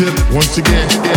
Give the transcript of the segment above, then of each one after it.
Once again,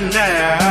You're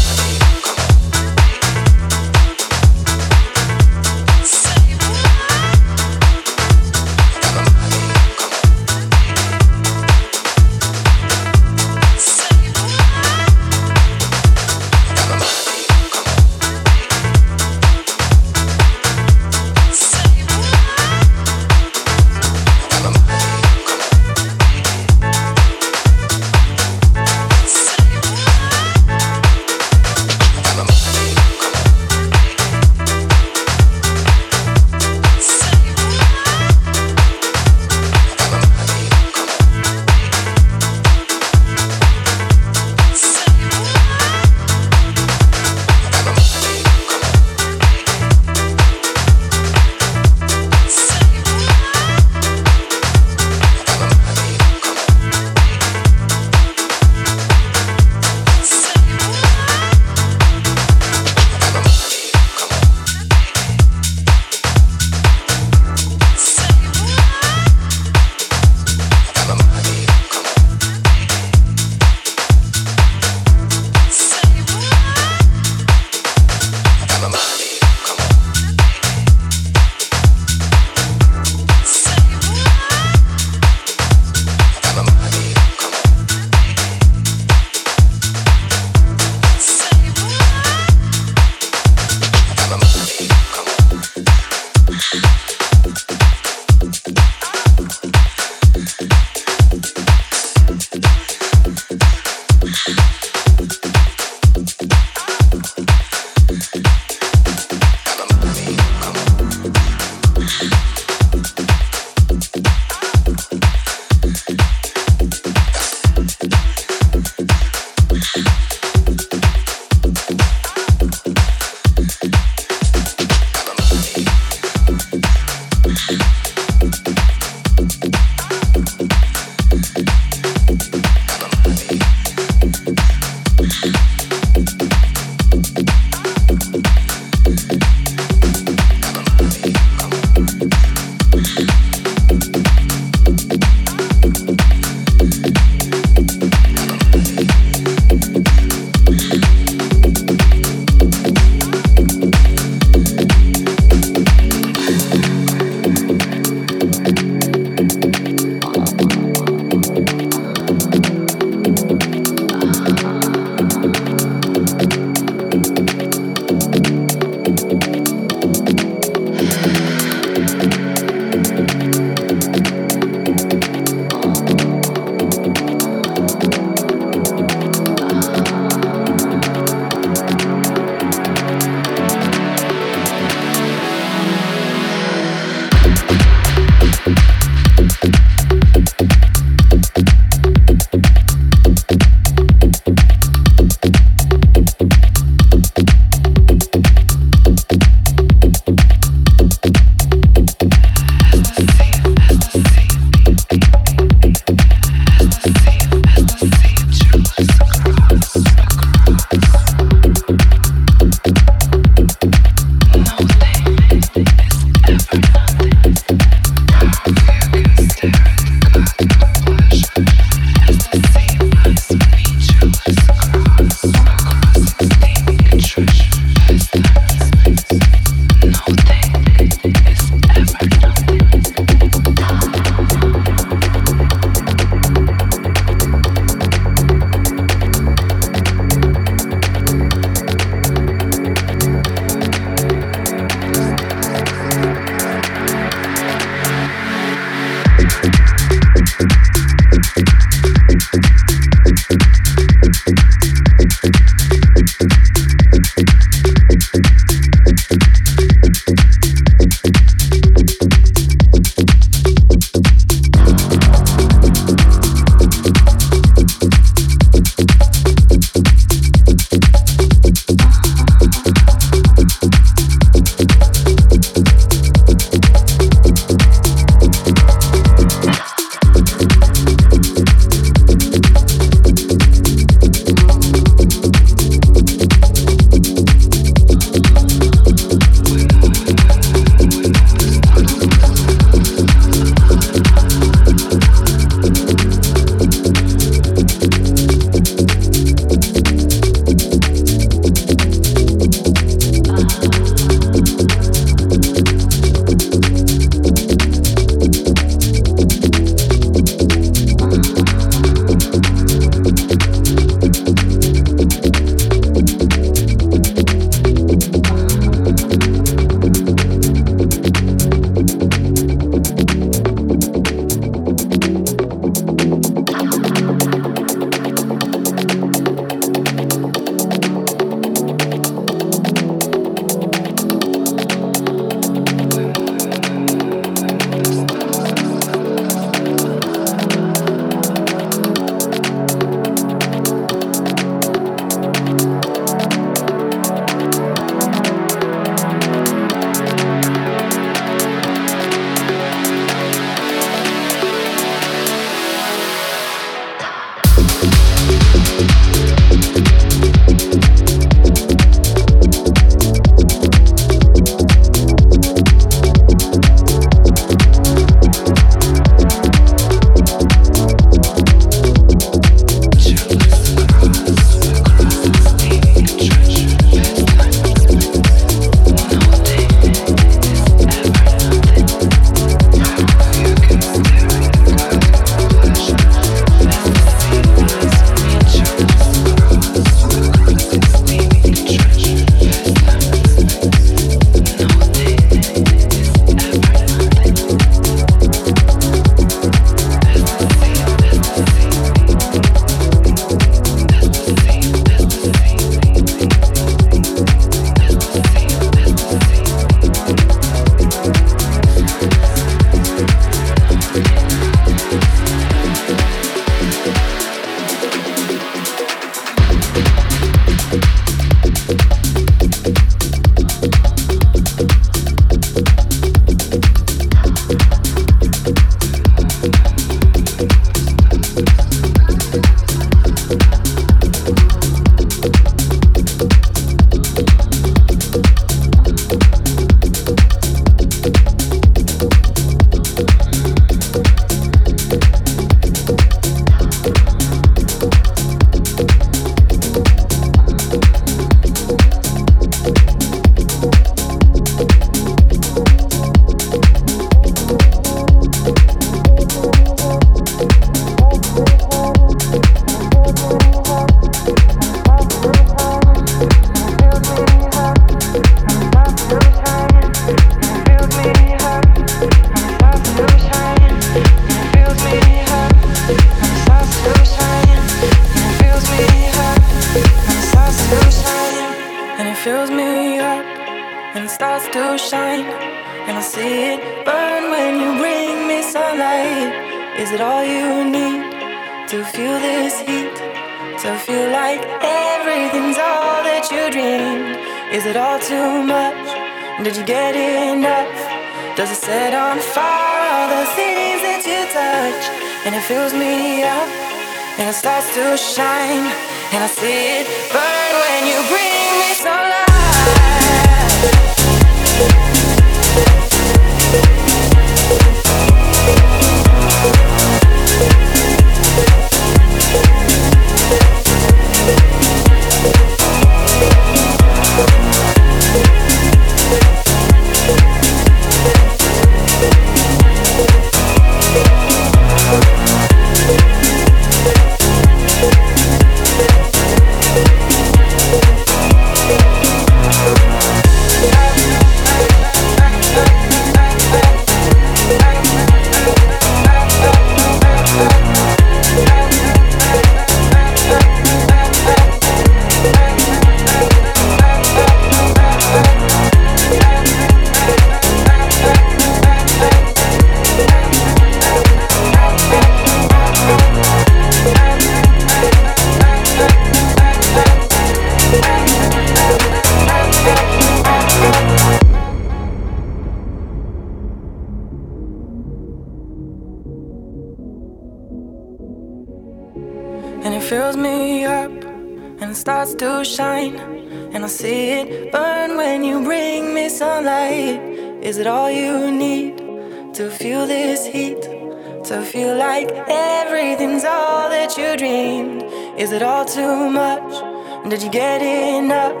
Did you get enough?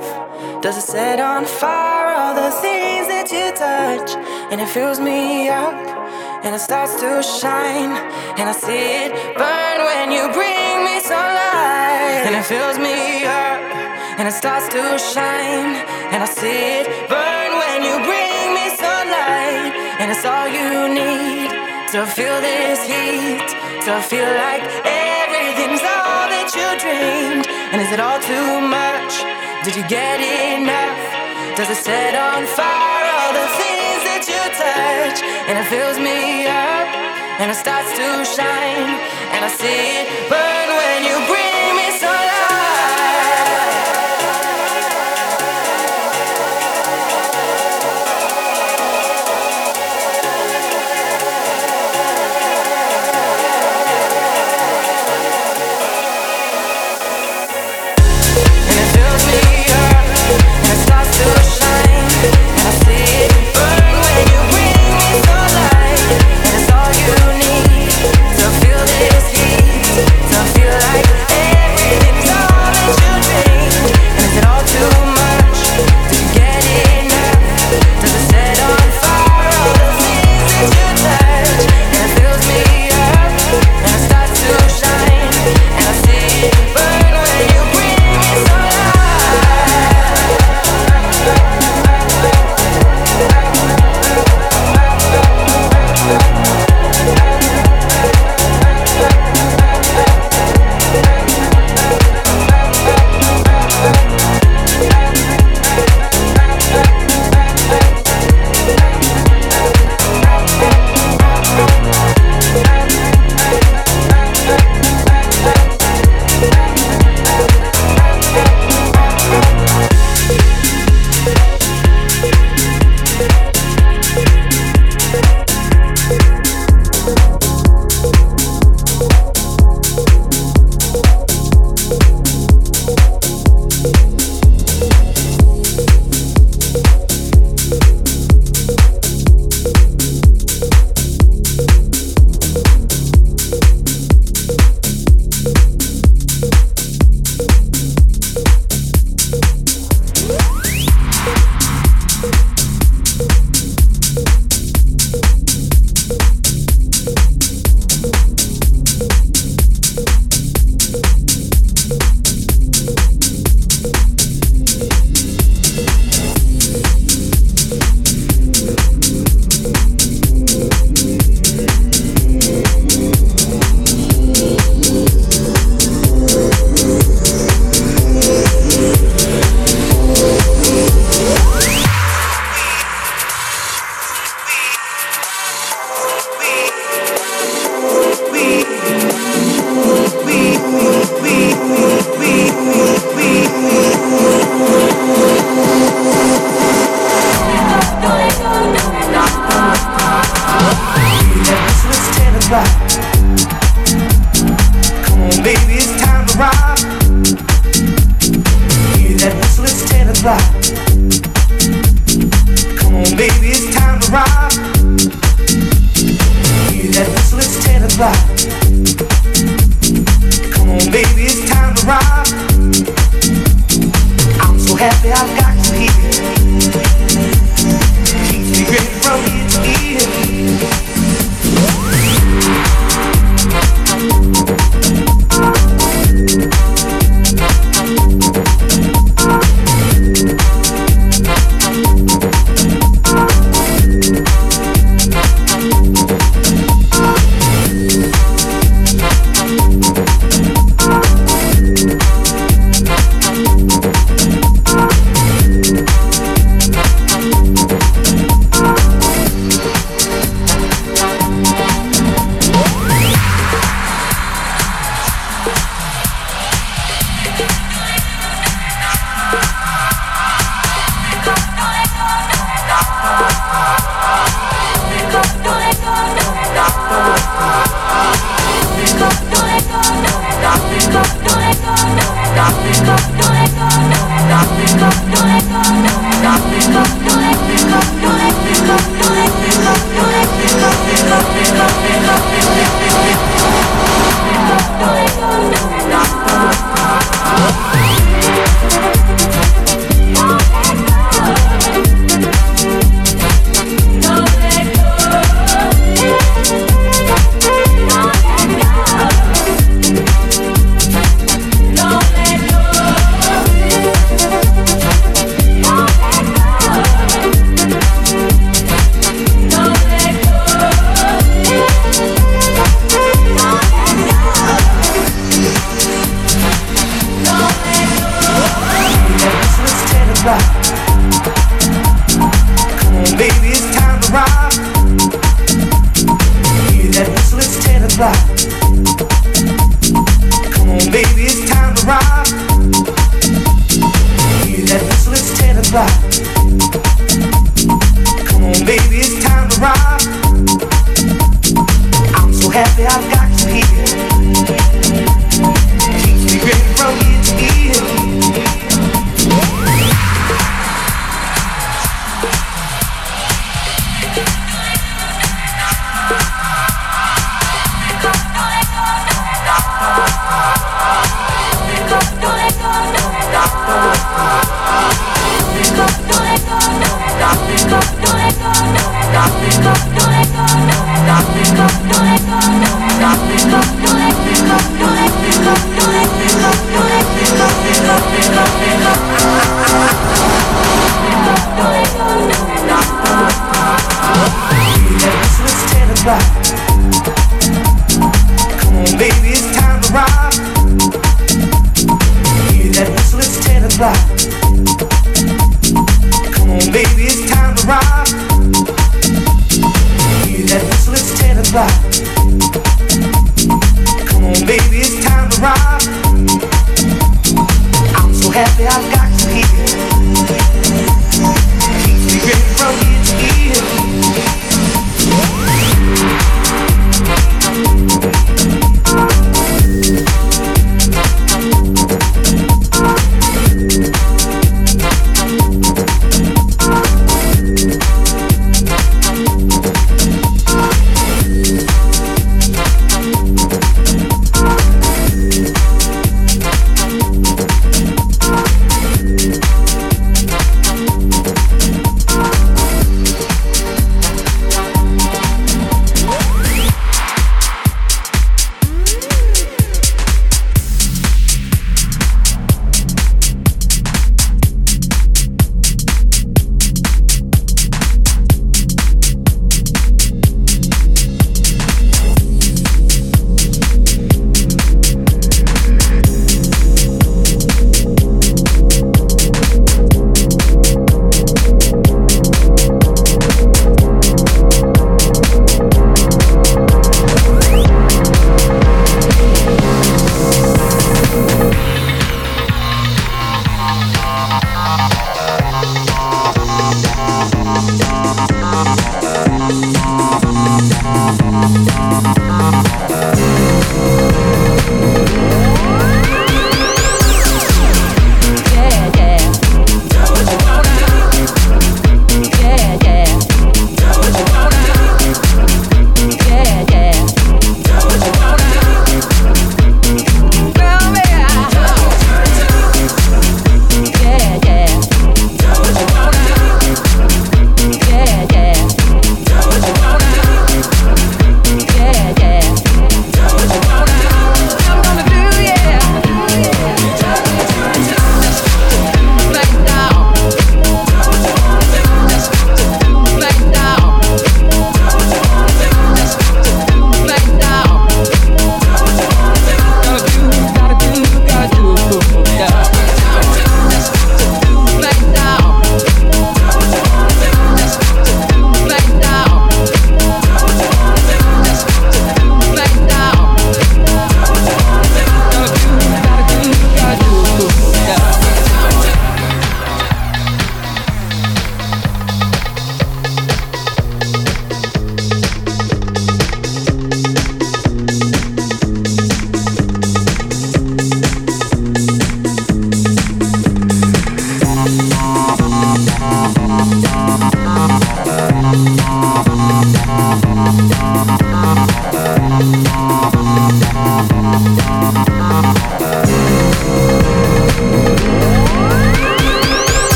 Does it set on fire all the things that you touch? And it fills me up, and it starts to shine, and I see it burn when you bring me sunlight, and it fills me up and it starts to shine. And I see it burn when you bring me sunlight, and it's all you need to feel this heat, to feel like dreamed. And is it all too much? Did you get enough? Does it set on fire all the things that you touch? And it fills me up, and it starts to shine, and I see it burn when you